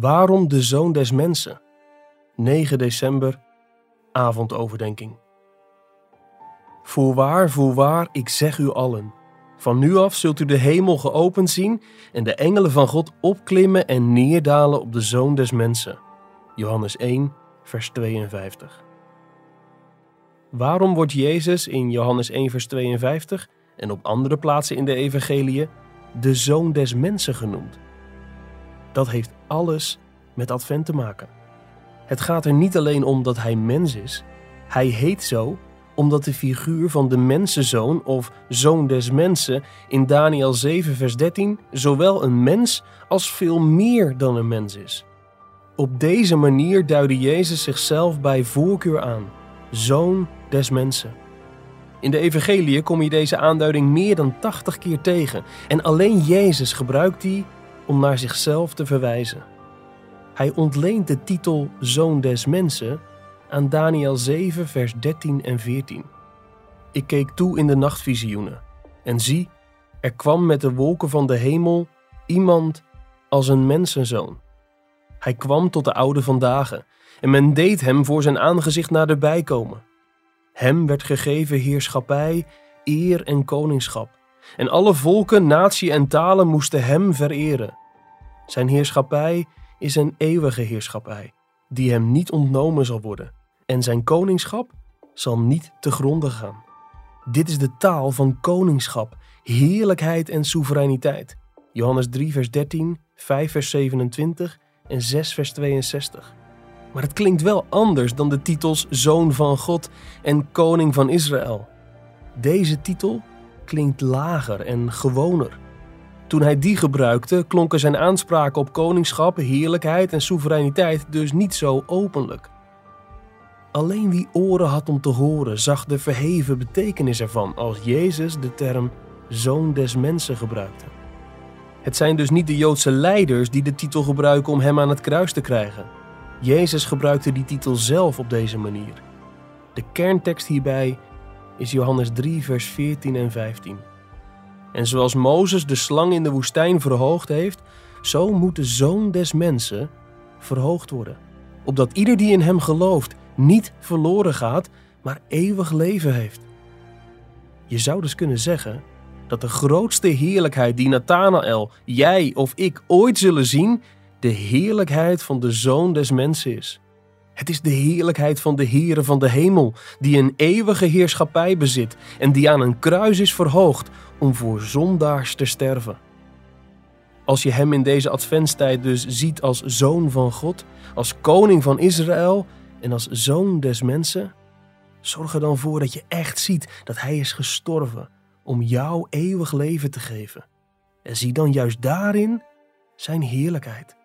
Waarom de Zoon des Mensen? 9 december, avondoverdenking. Voorwaar, voorwaar, ik zeg u allen. Van nu af zult u de hemel geopend zien en de engelen van God opklimmen en neerdalen op de Zoon des Mensen. Johannes 1, vers 52. Waarom wordt Jezus in Johannes 1, vers 52 en op andere plaatsen in de Evangeliën de Zoon des Mensen genoemd? Dat heeft alles met Advent te maken. Het gaat er niet alleen om dat hij mens is, hij heet zo omdat de figuur van de mensenzoon of zoon des mensen in Daniel 7, vers 13 zowel een mens als veel meer dan een mens is. Op deze manier duidde Jezus zichzelf bij voorkeur aan, zoon des mensen. In de Evangelie kom je deze aanduiding meer dan 80 keer tegen en alleen Jezus gebruikt die om naar zichzelf te verwijzen. Hij ontleent de titel Zoon des Mensen aan Daniel 7, vers 13 en 14. Ik keek toe in de nachtvisioenen en zie, er kwam met de wolken van de hemel iemand als een mensenzoon. Hij kwam tot de oude van dagen en men deed hem voor zijn aangezicht naderbij komen. Hem werd gegeven heerschappij, eer en koningschap. En alle volken, natie en talen moesten hem vereren. Zijn heerschappij is een eeuwige heerschappij, die hem niet ontnomen zal worden, en zijn koningschap zal niet te gronden gaan. Dit is de taal van koningschap, heerlijkheid en soevereiniteit. Johannes 3, vers 13, 5, vers 27 en 6, vers 62. Maar het klinkt wel anders dan de titels Zoon van God en Koning van Israël. Deze titel klinkt lager en gewoner. Toen hij die gebruikte, klonken zijn aanspraken op koningschap, heerlijkheid en soevereiniteit dus niet zo openlijk. Alleen wie oren had om te horen, zag de verheven betekenis ervan als Jezus de term Zoon des Mensen gebruikte. Het zijn dus niet de Joodse leiders die de titel gebruiken om hem aan het kruis te krijgen. Jezus gebruikte die titel zelf op deze manier. De kerntekst hierbij is Johannes 3, vers 14 en 15. En zoals Mozes de slang in de woestijn verhoogd heeft, zo moet de zoon des mensen verhoogd worden. Opdat ieder die in hem gelooft niet verloren gaat, maar eeuwig leven heeft. Je zou dus kunnen zeggen dat de grootste heerlijkheid die Nathanael, jij of ik ooit zullen zien, de heerlijkheid van de zoon des mensen is. Het is de heerlijkheid van de Heere van de hemel, die een eeuwige heerschappij bezit en die aan een kruis is verhoogd om voor zondaars te sterven. Als je hem in deze adventstijd dus ziet als zoon van God, als koning van Israël en als zoon des mensen, zorg er dan voor dat je echt ziet dat hij is gestorven om jou eeuwig leven te geven. En zie dan juist daarin zijn heerlijkheid.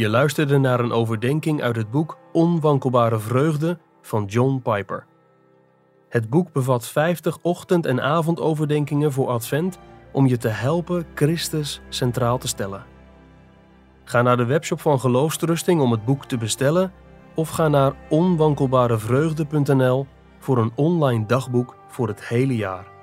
Je luisterde naar een overdenking uit het boek Onwankelbare Vreugde van John Piper. Het boek bevat 50 ochtend- en avondoverdenkingen voor Advent om je te helpen Christus centraal te stellen. Ga naar de webshop van Geloofstrusting om het boek te bestellen of ga naar onwankelbarevreugde.nl voor een online dagboek voor het hele jaar.